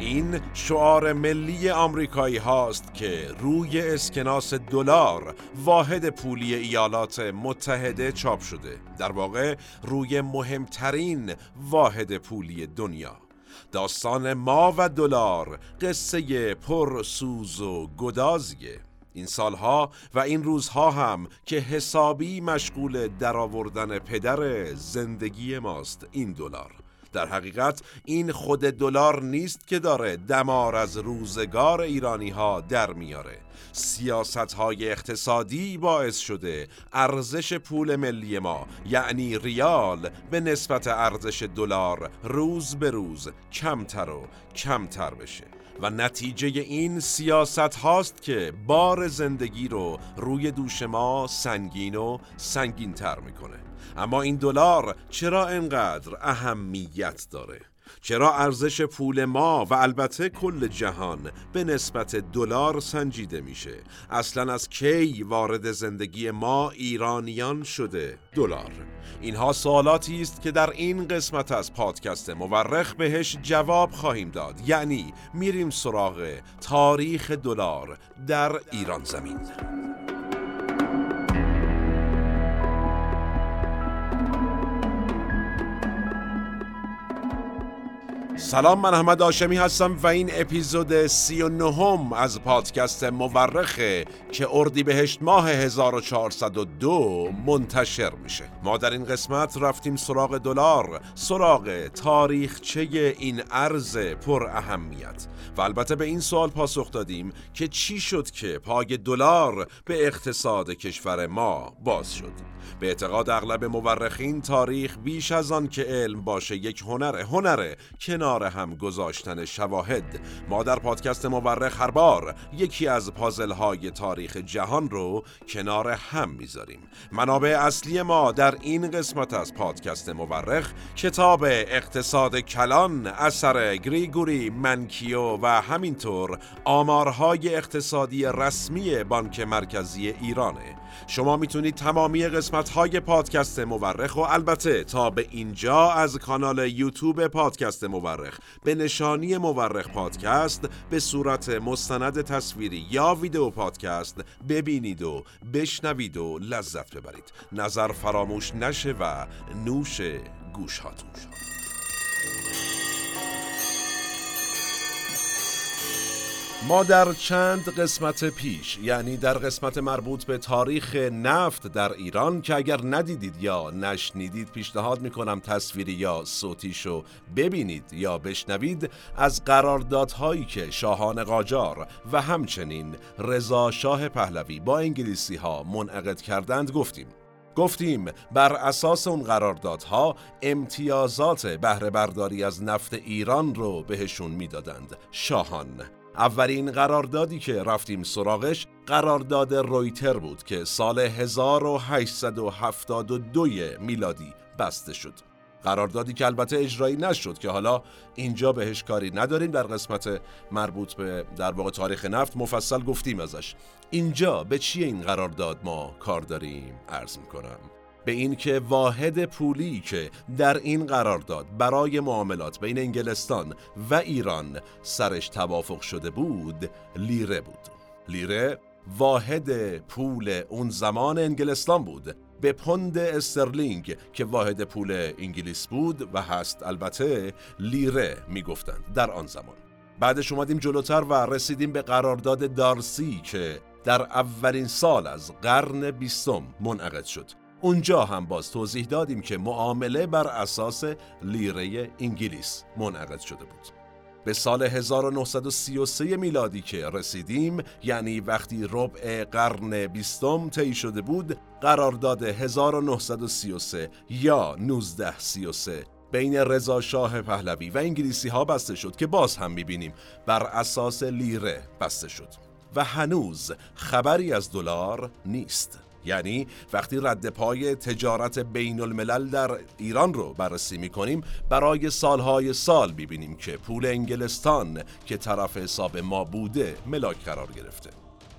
این شعار ملی آمریکایی هاست که روی اسکناس دلار واحد پولی ایالات متحده چاپ شده. در واقع روی مهمترین واحد پولی دنیا. داستان ما و دلار قصه پر سوز و گدازیه. این سالها و این روزها هم که حسابی مشغول درآوردن پدر زندگی ماست این دلار. در حقیقت این خود دلار نیست که داره دمار از روزگار ایرانی ها در میاره. سیاست های اقتصادی باعث شده ارزش پول ملی ما یعنی ریال به نسبت ارزش دلار روز به روز کمتر و کمتر بشه. و نتیجه این سیاست هاست که بار زندگی رو روی دوش ما سنگین و سنگین تر می‌کنه. اما این دلار چرا انقدر اهمیت داره؟ چرا ارزش پول ما و البته کل جهان به نسبت دلار سنجیده میشه؟ اصلا از کی وارد زندگی ما ایرانیان شده دلار؟ اینها سوالاتی است که در این قسمت از پادکست مورخ بهش جواب خواهیم داد. یعنی میریم سراغ تاریخ دلار در ایران زمین. سلام من احمد آشمی هستم و این اپیزود سی و نهم از پادکست مورخه که اردی بهشت ماه 1402 منتشر میشه. ما در این قسمت رفتیم سراغ دلار سراغ تاریخچه این ارز پر اهمیت. و البته به این سوال پاسخ دادیم که چی شد که پای دلار به اقتصاد کشور ما باز شد. به اعتقاد اغلب مورخین تاریخ بیش از آن که علم باشه یک هنره هنره کنار هم گذاشتن شواهد. ما در پادکست مورخ هر بار یکی از پازل های تاریخ جهان رو کنار هم می‌ذاریم. منابع اصلی ما در این قسمت از پادکست مورخ کتاب اقتصاد کلان اثر گریگوری منکیو و همینطور آمارهای اقتصادی رسمی بانک مرکزی ایرانه. شما می‌تونید تمامی قسمت های پادکست مورخ و البته تا به اینجا از کانال یوتیوب پادکست مورخ به نشانی مورخ پادکست به صورت مستند تصویری یا ویدیو پادکست ببینید و بشنوید و لذت ببرید. نظر فراموش نشه و نوش گوش هاتون ما در چند قسمت پیش یعنی در قسمت مربوط به تاریخ نفت در ایران که اگر ندیدید یا نشنیدید پیشنهاد می‌کنم تصویری یا صوتیشو ببینید یا بشنوید از قراردادهایی که شاهان قاجار و همچنین رضا شاه پهلوی با انگلیسی ها منعقد کردند گفتیم. گفتیم بر اساس اون قراردادها امتیازات بهره برداری از نفت ایران رو بهشون می‌دادند. شاهان اولین قراردادی که رفتیم سراغش قرارداد رویتر بود که سال 1872 میلادی بسته شد. قراردادی که البته اجرایی نشد که حالا اینجا بهش کاری نداریم در قسمت مربوط به در واقع تاریخ نفت مفصل گفتیم ازش. اینجا به چیه این قرارداد ما کار داریم؟ عرض می‌کنم. به اینکه واحد پولی که در این قرارداد برای معاملات بین انگلستان و ایران سرش توافق شده بود لیره بود. لیره واحد پول اون زمان انگلستان بود. به پوند استرلینگ که واحد پول انگلیس بود و هست البته لیره می‌گفتند در آن زمان. بعدش اومدیم جلوتر و رسیدیم به قرارداد دارسی که در اولین سال از قرن بیستم منعقد شد. اونجا هم باز توضیح دادیم که معامله بر اساس لیره انگلیس منعقد شده بود. به سال 1933 میلادی که رسیدیم یعنی وقتی ربع قرن بیستم طی شده بود قرارداد 1933 یا 1933 بین رضا شاه پهلوی و انگلیسی ها بسته شد که باز هم می‌بینیم بر اساس لیره بسته شد. و هنوز خبری از دلار نیست. یعنی وقتی رد پای تجارت بین الملل در ایران رو بررسی می کنیم برای سالهای سال ببینیم که پول انگلستان که طرف حساب ما بوده ملاک قرار گرفته.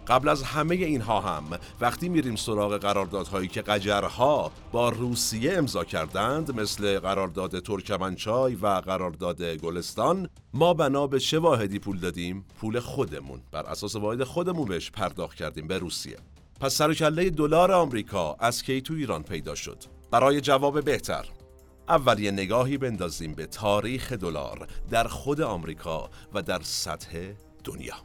قبل از همه اینها هم وقتی میریم سراغ قراردادهایی که قجرها با روسیه امضا کردند مثل قرارداد ترکمنچای و قرارداد گلستان ما بنا به چه واحدی پول دادیم؟ پول خودمون. بر اساس واحد خودمون بهش پرداخت کردیم به روسیه. پس سر دلار آمریکا از کی تو ایران پیدا شد؟ برای جواب بهتر اول یه نگاهی بندازیم به تاریخ دلار در خود آمریکا و در سطح دنیا.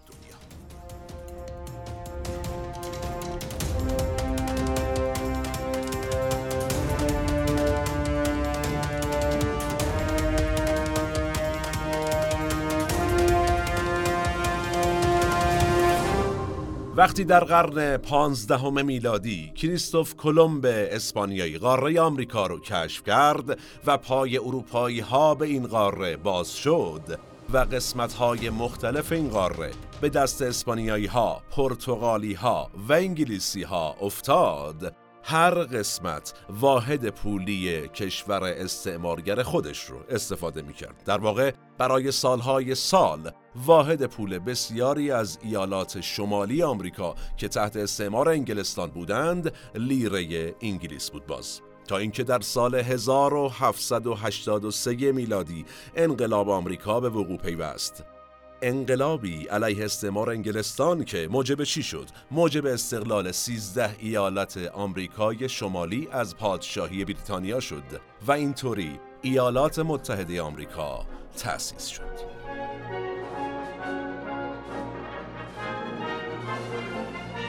وقتی در قرن پانزدهم میلادی کریستوف کلمب اسپانیایی قاره آمریکا رو کشف کرد و پای اروپایی ها به این قاره باز شد و قسمت های مختلف این قاره به دست اسپانیایی ها، پرتغالی ها و انگلیسی ها افتاد هر قسمت واحد پولی کشور استعمارگر خودش رو استفاده می کرد. در واقع برای سالهای سال واحد پول بسیاری از ایالات شمالی آمریکا که تحت استعمار انگلستان بودند لیره انگلیس بود باز تا اینکه در سال 1783 میلادی انقلاب آمریکا به وقوع پیوست انقلابی علیه استعمار انگلستان که موجب چی شد؟ موجب استقلال 13 ایالت آمریکای شمالی از پادشاهی بریتانیا شد و اینطوری ایالات متحده آمریکا تأسیس شد.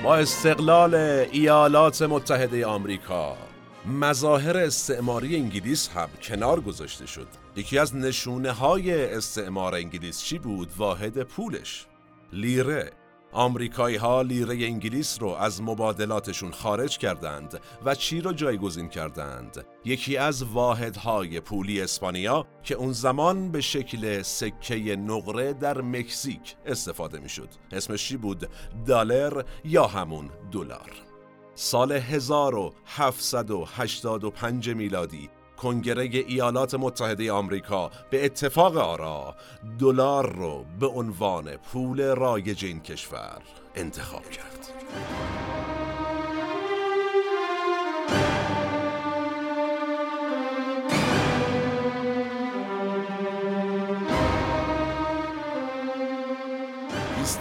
با استقلال ایالات متحده آمریکا. مظاهر استعماری انگلیس هم کنار گذاشته شد. یکی از نشونه های استعمار انگلیس چی بود؟ واحد پولش. لیره. آمریکایی ها لیره انگلیس رو از مبادلاتشون خارج کردند و چی رو جایگزین کردند؟ یکی از واحدهای پولی اسپانیا که اون زمان به شکل سکه نقره در مکزیک استفاده می شد. اسمش چی بود؟ دالر یا همون دلار. سال 1785 میلادی کنگره ایالات متحده آمریکا به اتفاق آرا دلار رو به عنوان پول رایج این کشور انتخاب کرد.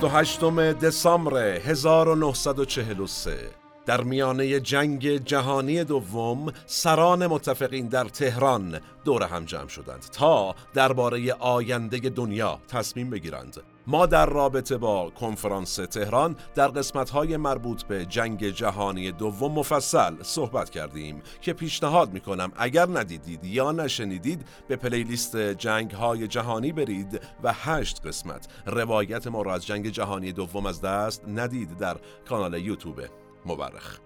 هشتم دسامبر 1943 در میانه جنگ جهانی دوم سران متفقین در تهران دور هم جمع شدند تا درباره آینده دنیا تصمیم بگیرند. ما در رابطه با کنفرانس تهران در قسمت‌های مربوط به جنگ جهانی دوم مفصل صحبت کردیم که پیشنهاد می‌کنم اگر ندیدید یا نشنیدید به پلیلیست جنگ های جهانی برید و هشت قسمت روایت ما را از جنگ جهانی دوم از دست ندید در کانال یوتیوب. مورخ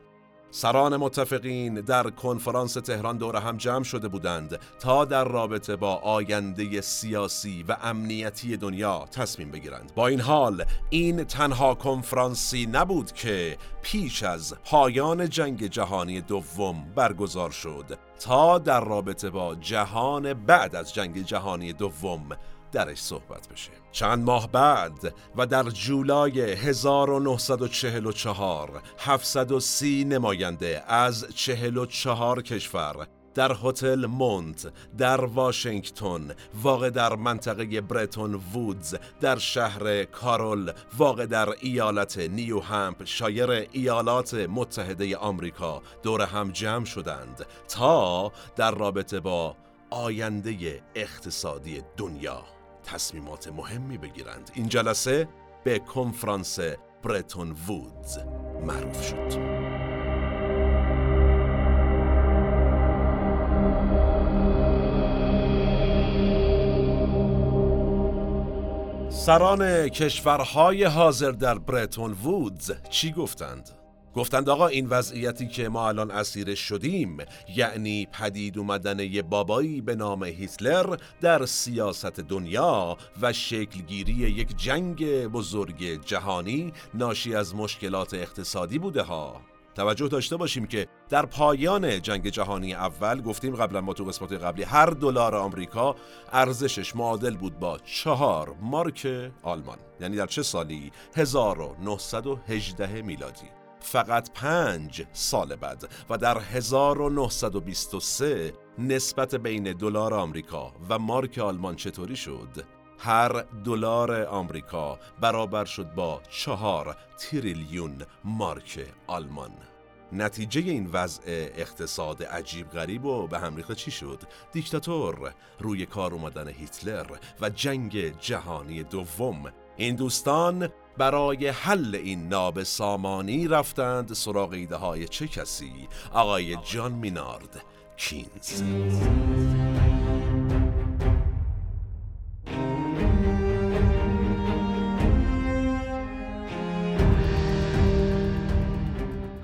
سران متفقین در کنفرانس تهران دور هم جمع شده بودند تا در رابطه با آینده سیاسی و امنیتی دنیا تصمیم بگیرند. با این حال این تنها کنفرانسی نبود که پیش از پایان جنگ جهانی دوم برگزار شد. تا در رابطه با جهان بعد از جنگ جهانی دوم درش صحبت بشه چند ماه بعد و در جولای 1944 730 نماینده از 44 کشور در هتل مونت در واشنگتن واقع در منطقه برتون وودز در شهر کارول واقع در ایالت نیو همپ شایر ایالات متحده آمریکا دور هم جمع شدند تا در رابطه با آینده اقتصادی دنیا. تصمیمات مهمی بگیرند این جلسه به کنفرانس برتون وودز معروف شد سران کشورهای حاضر در برتون وودز چی گفتند؟ گفتند آقا این وضعیتی که ما الان اسیر شدیم یعنی پدید اومدن یه بابایی به نام هیتلر در سیاست دنیا و شکلگیری یک جنگ بزرگ جهانی ناشی از مشکلات اقتصادی بوده ها. توجه داشته باشیم که در پایان جنگ جهانی اول گفتیم قبلا ما تو قسمت قبلی هر دلار آمریکا ارزشش معادل بود با چهار مارک آلمان یعنی در چه سالی؟ 1918 میلادی. فقط پنج سال بعد و در 1923 نسبت بین دلار آمریکا و مارک آلمان چطوری شد؟ هر دلار آمریکا برابر شد با چهار تریلیون مارک آلمان نتیجه این وضع اقتصاد عجیب غریب و به هم ریخته چی شد؟ دیکتاتور روی کار اومدن هیتلر و جنگ جهانی دوم این دوستان برای حل این ناب سامانی رفتند سراغ ایده های چه کسی؟ آقای جان مینارد کینز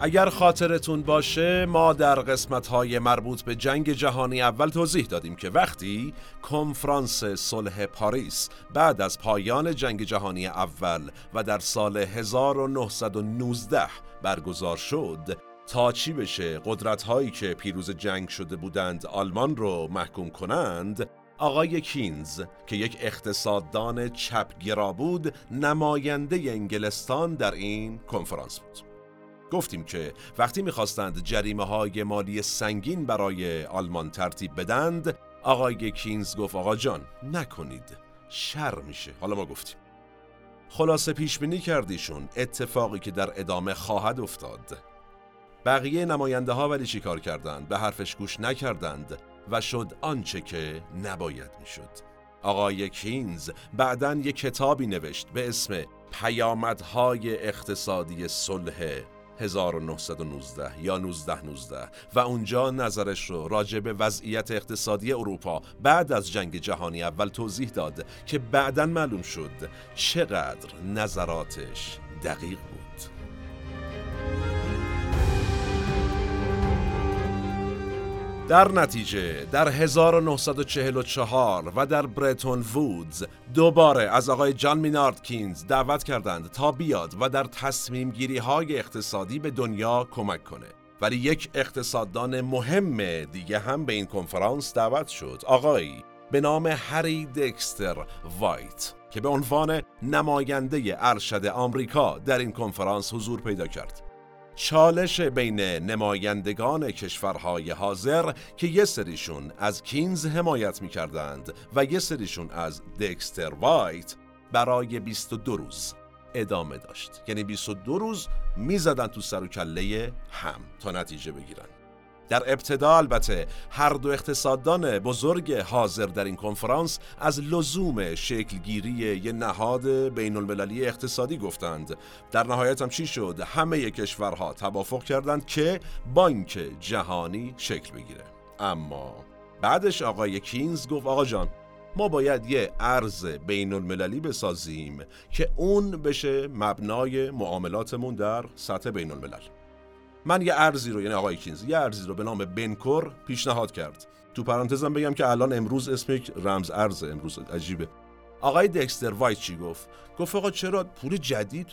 اگر خاطرتون باشه ما در قسمت های مربوط به جنگ جهانی اول توضیح دادیم که وقتی کنفرانس صلح پاریس بعد از پایان جنگ جهانی اول و در سال 1919 برگزار شد تا چی بشه قدرت هایی که پیروز جنگ شده بودند آلمان رو محکوم کنند آقای کینز که یک اقتصاددان چپگرا بود نماینده انگلستان در این کنفرانس بود. گفتیم که وقتی می‌خواستند جریمه های مالی سنگین برای آلمان ترتیب بدند آقای کینز گفت آقا جان نکنید. شر میشه. حالا ما گفتیم. خلاصه پیش بینی کردیشون اتفاقی که در ادامه خواهد افتاد. بقیه نماینده ها ولی چیکار کردند؟ به حرفش گوش نکردند و شد آنچه که نباید می‌شد. آقای کینز بعدا یک کتابی نوشت به اسم پیامدهای اقتصادی صلح 1919 یا 1919 و اونجا نظرش رو راجع به وضعیت اقتصادی اروپا بعد از جنگ جهانی اول توضیح داد که بعدا معلوم شد چقدر نظراتش دقیق بود. در نتیجه در 1944 و در برتون وودز دوباره از آقای جان مینارد کینز دعوت کردند تا بیاد و در تصمیم گیری های اقتصادی به دنیا کمک کنه. ولی یک اقتصاددان مهم دیگه هم به این کنفرانس دعوت شد آقایی به نام هری دکستر وایت که به عنوان نماینده ارشد آمریکا در این کنفرانس حضور پیدا کرد. چالش بین نمایندگان کشورهای حاضر که یه سریشون از کینز حمایت می کردند و یه سریشون از دکستر وایت برای 22 روز ادامه داشت. یعنی 22 روز می‌زدن تو سر و کله هم تا نتیجه بگیرن. در ابتدا البته هر دو اقتصاددان بزرگ حاضر در این کنفرانس از لزوم شکلگیری یه نهاد بین المللی اقتصادی گفتند. در نهایت هم چی شد؟ همه کشورها توافق کردند که بانک جهانی شکل بگیره. اما بعدش آقای کینز گفت آقا جان ما باید یه ارز بین المللی بسازیم که اون بشه مبنای معاملاتمون در سطح بین الملل من یه ارزی رو یعنی آقای کینز یه ارزی رو به نام بنکور پیشنهاد کرد. تو پرانتزم بگم که الان امروز اسم یک رمز ارز امروز عجیبه. آقای دکستر وایت چی گفت؟ گفت آقا چرا پول جدید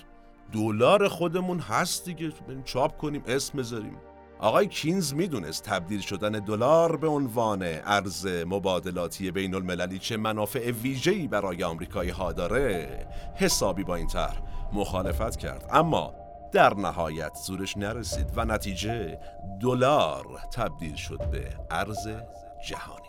دلار خودمون هست دیگه چاپ کنیم اسم بذاریم. آقای کینز می‌دونست تبدیل شدن دلار به عنوان ارز مبادلاتی بین المللی چه منافع ویژه‌ای برای آمریکایی ها داره حسابی با این طرح مخالفت کرد. اما در نهایت زورش نرسید و نتیجه دلار تبدیل شد به ارز جهانی.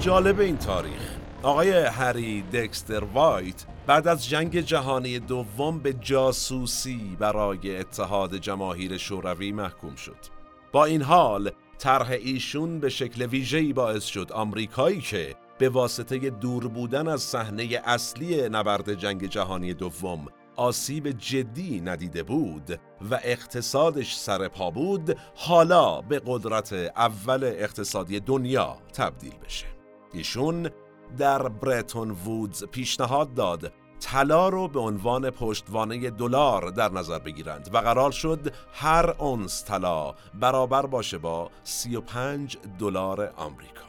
جالب این تاریخ. آقای هری دکستر وایت بعد از جنگ جهانی دوم به جاسوسی برای اتحاد جماهیر شوروی محکوم شد. با این حال طرح ایشون به شکل ویژه‌ای باعث شد آمریکایی که به واسطه دور بودن از صحنه اصلی نبرد جنگ جهانی دوم آسیب جدی ندیده بود و اقتصادش سر پا بود حالا به قدرت اول اقتصادی دنیا تبدیل بشه ایشون در برتون وودز پیشنهاد داد طلا رو به عنوان پشتوانه دلار در نظر بگیرند و قرار شد هر اونس طلا برابر باشه با 35 دلار آمریکا.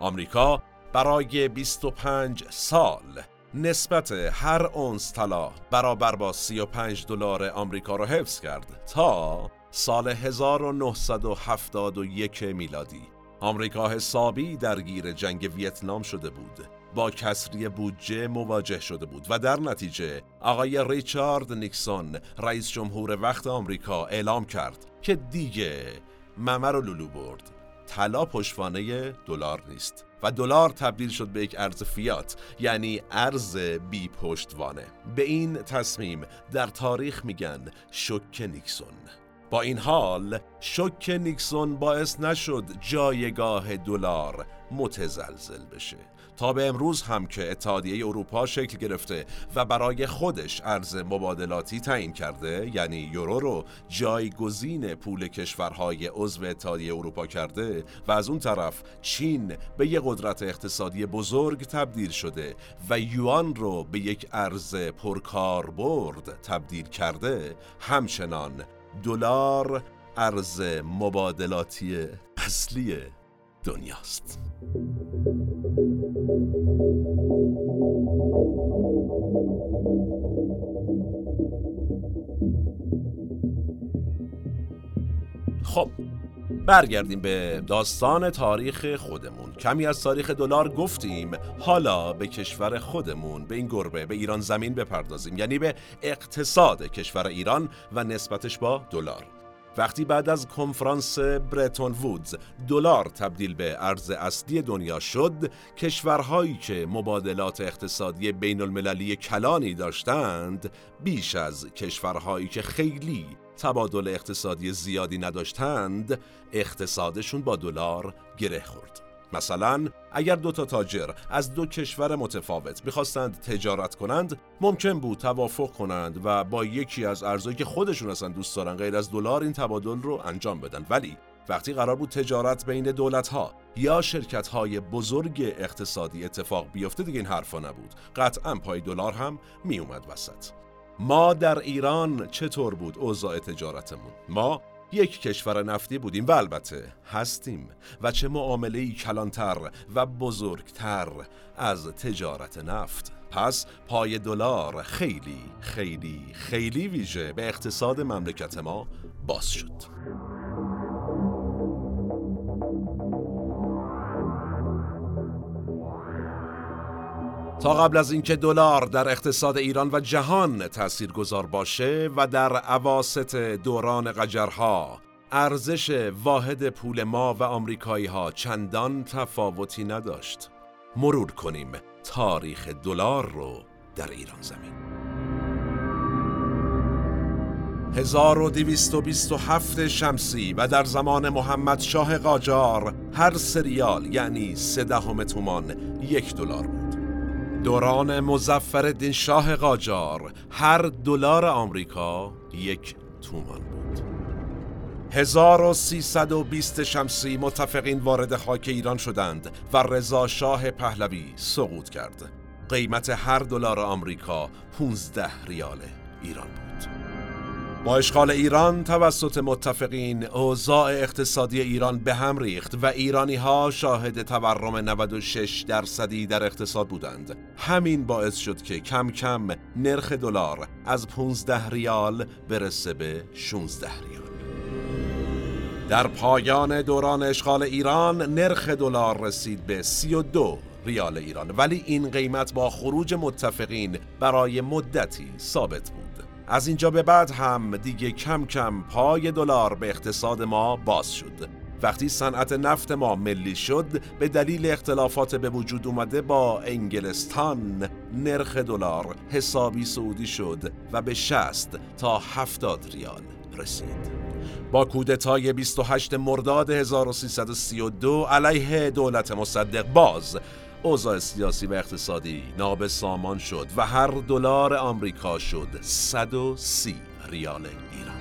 آمریکا برای 25 سال نسبت هر اونس طلا برابر با 35 دلار آمریکا را حفظ کرد تا سال 1971 میلادی آمریکا حسابی درگیر جنگ ویتنام شده بود با کسری بودجه مواجه شده بود و در نتیجه آقای ریچارد نیکسون رئیس جمهور وقت آمریکا اعلام کرد که دیگه ممر و لولو برد. طلا پشتوانه دلار نیست و دلار تبدیل شد به یک ارز فیات یعنی ارز بی پشتوانه. به این تصمیم در تاریخ میگن شک نیکسون. با این حال شک نیکسون باعث نشد جایگاه دلار متزلزل بشه. تا به امروز هم که اتحادیه اروپا شکل گرفته و برای خودش ارز مبادلاتی تعیین کرده یعنی یورو رو جایگزین پول کشورهای عضو اتحادیه اروپا کرده و از اون طرف چین به یک قدرت اقتصادی بزرگ تبدیل شده و یوان رو به یک ارز پرکاربرد تبدیل کرده همچنان دلار ارز مبادلاتی اصلی دنیاست. خب برگردیم به داستان تاریخ خودمون. کمی از تاریخ دلار گفتیم حالا به کشور خودمون به این گربه به ایران زمین بپردازیم. یعنی به اقتصاد کشور ایران و نسبتش با دلار. وقتی بعد از کنفرانس برتون وودز دلار تبدیل به ارز اصلی دنیا شد کشورهایی که مبادلات اقتصادی بین المللی کلانی داشتند بیش از کشورهایی که خیلی تبادل اقتصادی زیادی نداشتند اقتصادشون با دلار گره خورد. مثلا اگر دو تا تاجر از دو کشور متفاوت می‌خواستند تجارت کنند ممکن بود توافق کنند و با یکی از ارزایی که خودشون اصلا دوست دارن غیر از دلار این تبادل رو انجام بدن. ولی وقتی قرار بود تجارت بین دولت ها یا شرکت های بزرگ اقتصادی اتفاق بیفته دیگه این حرفا نبود. قطعا پای دلار هم می اومد وسط. ما در ایران چطور بود اوضاع تجارتمون؟ ما یک کشور نفتی بودیم و البته هستیم و چه معامله کلانتر و بزرگتر از تجارت نفت. پس پای دلار خیلی خیلی خیلی ویژه. به اقتصاد مملکت ما باز شد. تا قبل از اینکه دلار در اقتصاد ایران و جهان تاثیرگذار باشه و در عواست دوران قجرها ارزش واحد پول ما و آمریکایی ها چندان تفاوتی نداشت. مرور کنیم تاریخ دلار رو در ایران زمین. 1227 شمسی و در زمان محمد شاه قاجار هر سریال یعنی سه دهم تومان یک دلار بود. دوران مزفر شاه قاجار هر دلار آمریکا یک تومان بود. 1320 شمسی متفقین وارد خاک ایران شدند و رضا شاه پهلوی سقوط کرد. قیمت هر دلار آمریکا 15 ریال ایران بود. با اشغال ایران توسط متفقین اوضاع اقتصادی ایران به هم ریخت و ایرانی ها شاهد تورم 96 درصدی در اقتصاد بودند. همین باعث شد که کم کم نرخ دلار از 15 ریال برسه به 16 ریال. در پایان دوران اشغال ایران نرخ دلار رسید به 32 ریال ایران ولی این قیمت با خروج متفقین برای مدتی ثابت بود. از اینجا به بعد هم دیگه کم کم پای دلار به اقتصاد ما باز شد. وقتی صنعت نفت ما ملی شد به دلیل اختلافات به وجود اومده با انگلستان نرخ دلار حسابی سعودی شد و به 60 تا 70 ریال رسید. با کودتای 28 مرداد 1332 علیه دولت مصدق باز اوضاع سیاسی و اقتصادی ناب سامان شد و هر دلار آمریکا شد 130 ریال ایران.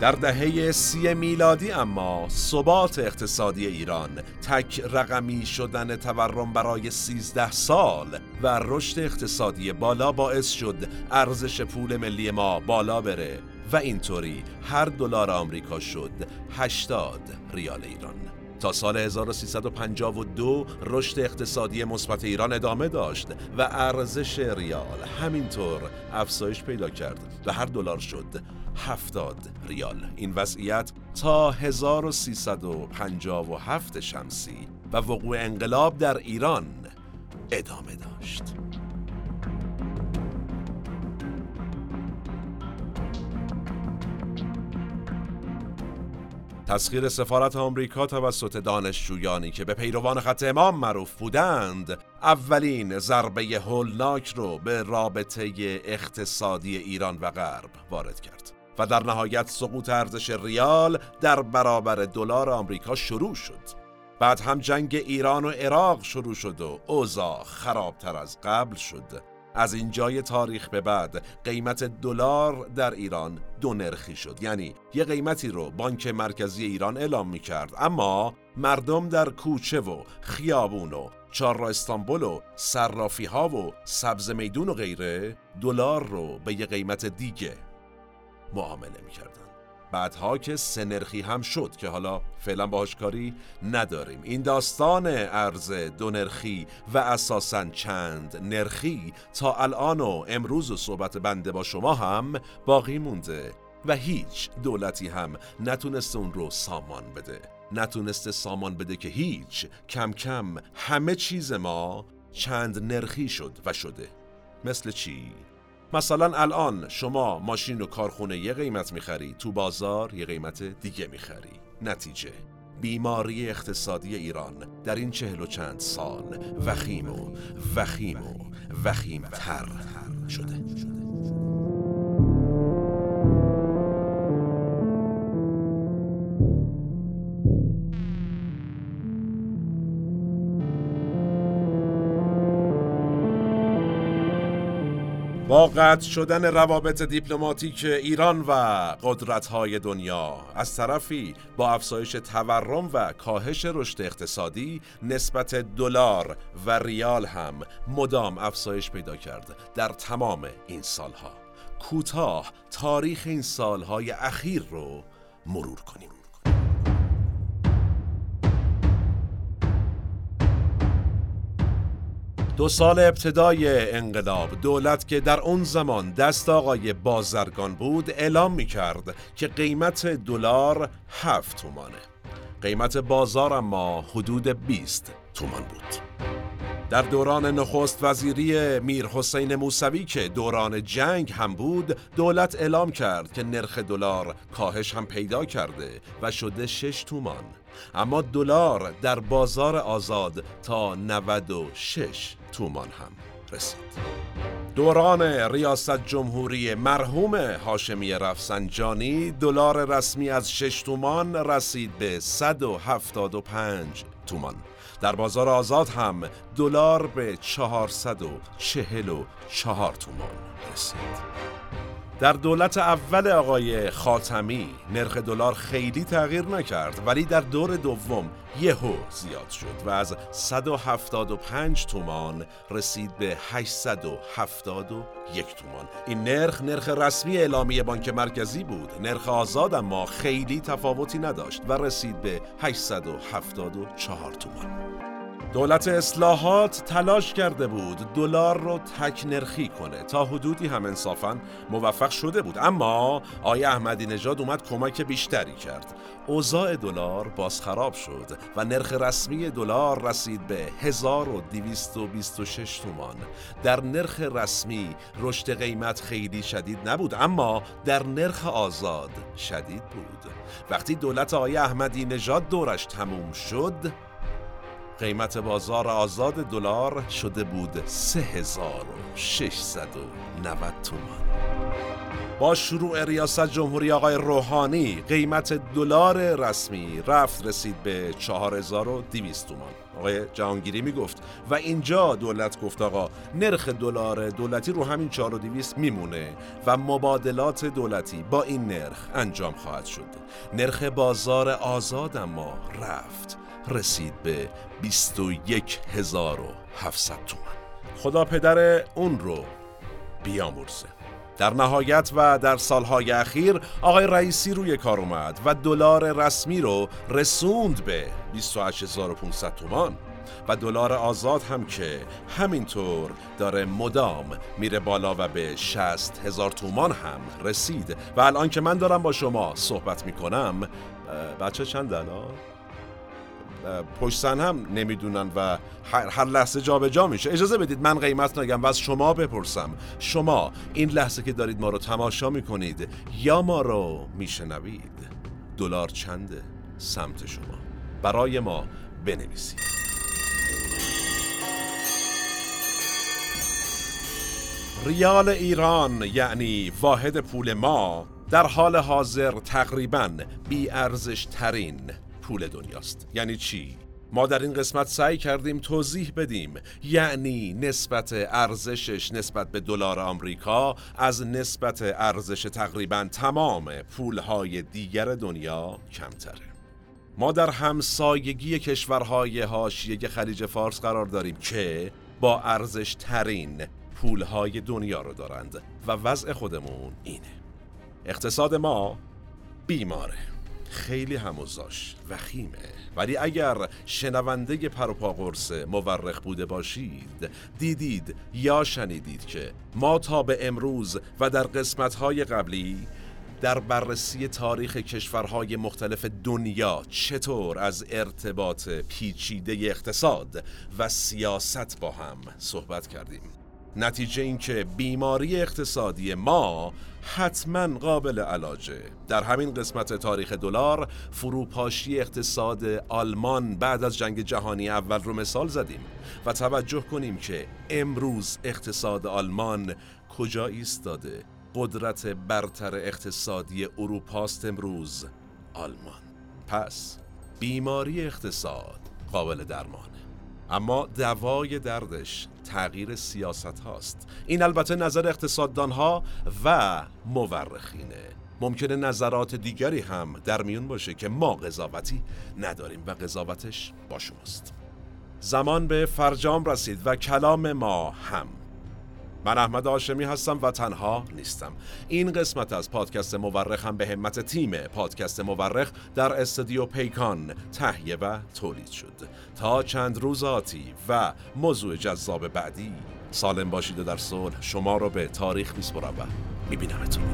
در دهه سی میلادی اما ثبات اقتصادی ایران تک رقمی شدن تورم برای 13 سال و رشد اقتصادی بالا باعث شد ارزش پول ملی ما بالا بره و اینطوری هر دلار آمریکا شد 80 ریال ایران. تا سال 1352 رشد اقتصادی مثبت ایران ادامه داشت و ارزش ریال همینطور افزایش پیدا کرد و هر دلار شد 70 ریال. این وضعیت تا 1357 شمسی و وقوع انقلاب در ایران ادامه داشت. تسخیر سفارت آمریکا توسط دانشجویانی که به پیروان خط امام معروف بودند اولین ضربه هولناک رو به رابطه اقتصادی ایران و غرب وارد کرد و در نهایت سقوط ارزش ریال در برابر دلار آمریکا شروع شد. بعد هم جنگ ایران و عراق شروع شد و اوضاع خرابتر از قبل شد. از اینجای تاریخ به بعد قیمت دلار در ایران دو نرخی شد یعنی یه قیمتی رو بانک مرکزی ایران اعلام می کرد اما مردم در کوچه و خیابون و چهارراه استانبول و صرافی ها و سبز میدون و غیره دلار رو به یه قیمت دیگه معامله می کردن. بعدها که سه نرخی هم شد که حالا فعلا باهاش کاری نداریم. این داستان ارز دو نرخی و اساسا چند نرخی تا الان و امروز و صحبت بنده با شما هم باقی مونده و هیچ دولتی هم نتونسته اون رو سامان بده. نتونسته سامان بده که هیچ. کم کم همه چیز ما چند نرخی شد و شده. مثل چی؟ مثلا الان شما ماشین و کارخونه یه قیمت می‌خری تو بازار یه قیمت دیگه می‌خری. نتیجه بیماری اقتصادی ایران در این چهل و چند سال وخیم و وخیم و وخیم تر شده. با قطع شدن روابط دیپلماتیک ایران و قدرت‌های دنیا از طرفی با افزایش تورم و کاهش رشد اقتصادی نسبت دلار و ریال هم مدام افزایش پیدا کرد در تمام این سالها. کوتاه تاریخ این سالهای اخیر رو مرور کنیم. دو سال ابتدای انقلاب دولت که در اون زمان دست آقای بازرگان بود اعلام می کرد که قیمت دلار هفت تومانه. قیمت بازار اما حدود 20 تومان بود. در دوران نخست وزیری میر حسین موسوی که دوران جنگ هم بود دولت اعلام کرد که نرخ دلار کاهش هم پیدا کرده و شده 6 تومان. اما دلار در بازار آزاد تا 96 تومان هم رسید. دوران ریاست جمهوری مرحوم هاشمی رفسنجانی دلار رسمی از 6 تومان رسید به 175 تومان. در بازار آزاد هم دلار به 444 تومان رسید. در دولت اول آقای خاتمی نرخ دلار خیلی تغییر نکرد ولی در دور دوم یهو زیاد شد و از 175 تومان رسید به 871 تومان. این نرخ نرخ رسمی اعلامی بانک مرکزی بود. نرخ آزاد اما خیلی تفاوتی نداشت و رسید به 874 تومان. دولت اصلاحات تلاش کرده بود دلار رو تک نرخی کنه. تا حدودی هم انصافا موفق شده بود. اما آقای احمدی نژاد اومد کمک بیشتری کرد. اوضاع دلار باز خراب شد و نرخ رسمی دلار رسید به 1226 تومان. در نرخ رسمی رشد قیمت خیلی شدید نبود اما در نرخ آزاد شدید بود. وقتی دولت آقای احمدی نژاد دورش تموم شد قیمت بازار آزاد دلار شده بود 3690 تومان. با شروع ریاست جمهوری آقای روحانی قیمت دلار رسمی رفت رسید به 4200 تومان. آقای جهانگیری می‌گفت و اینجا دولت گفت آقا نرخ دلار دولتی رو همین 4200 میمونه و مبادلات دولتی با این نرخ انجام خواهد شد. نرخ بازار آزاد اما رفت. رسید به 21700 تومن خدا پدر اون رو بیامرزه. در نهایت و در سالهای اخیر آقای رئیسی روی کار اومد و دلار رسمی رو رسوند به 28500 تومان. و دلار آزاد هم که همینطور داره مدام میره بالا و به 60 هزار تومان هم رسید. و الان که من دارم با شما صحبت می‌کنم بچه چند الان؟ پشت هم نمی‌دونن و هر, لحظه جابجا جا میشه. اجازه بدید من قیمت نگم و از شما بپرسم. شما این لحظه که دارید ما رو تماشا می‌کنید یا ما رو میشنوید؟ دلار چنده سمت شما؟ برای ما بنویسید. ریال ایران یعنی واحد پول ما در حال حاضر تقریبا بی ارزش ترین پول دنیاست. یعنی چی؟ ما در این قسمت سعی کردیم توضیح بدیم. یعنی نسبت ارزشش نسبت به دلار آمریکا از نسبت ارزش تقریبا تمام پولهای دیگر دنیا کمتره. ما در همسایگی کشورهای حاشیه خلیج فارس قرار داریم که با ارزش ترین پولهای دنیا رو دارند و وضع خودمون اینه. اقتصاد ما بیماره. خیلی هموزاش وخیمه ولی اگر شنونده پروپا قرص مورخ بوده باشید دیدید یا شنیدید که ما تا به امروز و در قسمتهای قبلی در بررسی تاریخ کشورهای مختلف دنیا چطور از ارتباط پیچیده اقتصاد و سیاست با هم صحبت کردیم. نتیجه اینکه بیماری اقتصادی ما حتما قابل علاجه. در همین قسمت تاریخ دلار فروپاشی اقتصاد آلمان بعد از جنگ جهانی اول رو مثال زدیم و توجه کنیم که امروز اقتصاد آلمان کجا ایستاده؟ قدرت برتر اقتصادی اروپاست امروز آلمان. پس بیماری اقتصاد قابل درمان اما دوای دردش تغییر سیاست هاست این البته نظر اقتصاددان ها و مورخینه. ممکنه نظرات دیگری هم در میون باشه که ما قضاوتی نداریم و قضاوتش با شماست. زمان به فرجام رسید و کلام ما هم من احمد آشمی هستم و تنها نیستم. این قسمت از پادکست مورخ هم به همت تیم پادکست مورخ در استودیو پیکان تهیه و تولید شد. تا چند روز آتی و موضوع جذاب بعدی سالم باشید و در صلح شما رو به تاریخ میسپرم و میبینمتون.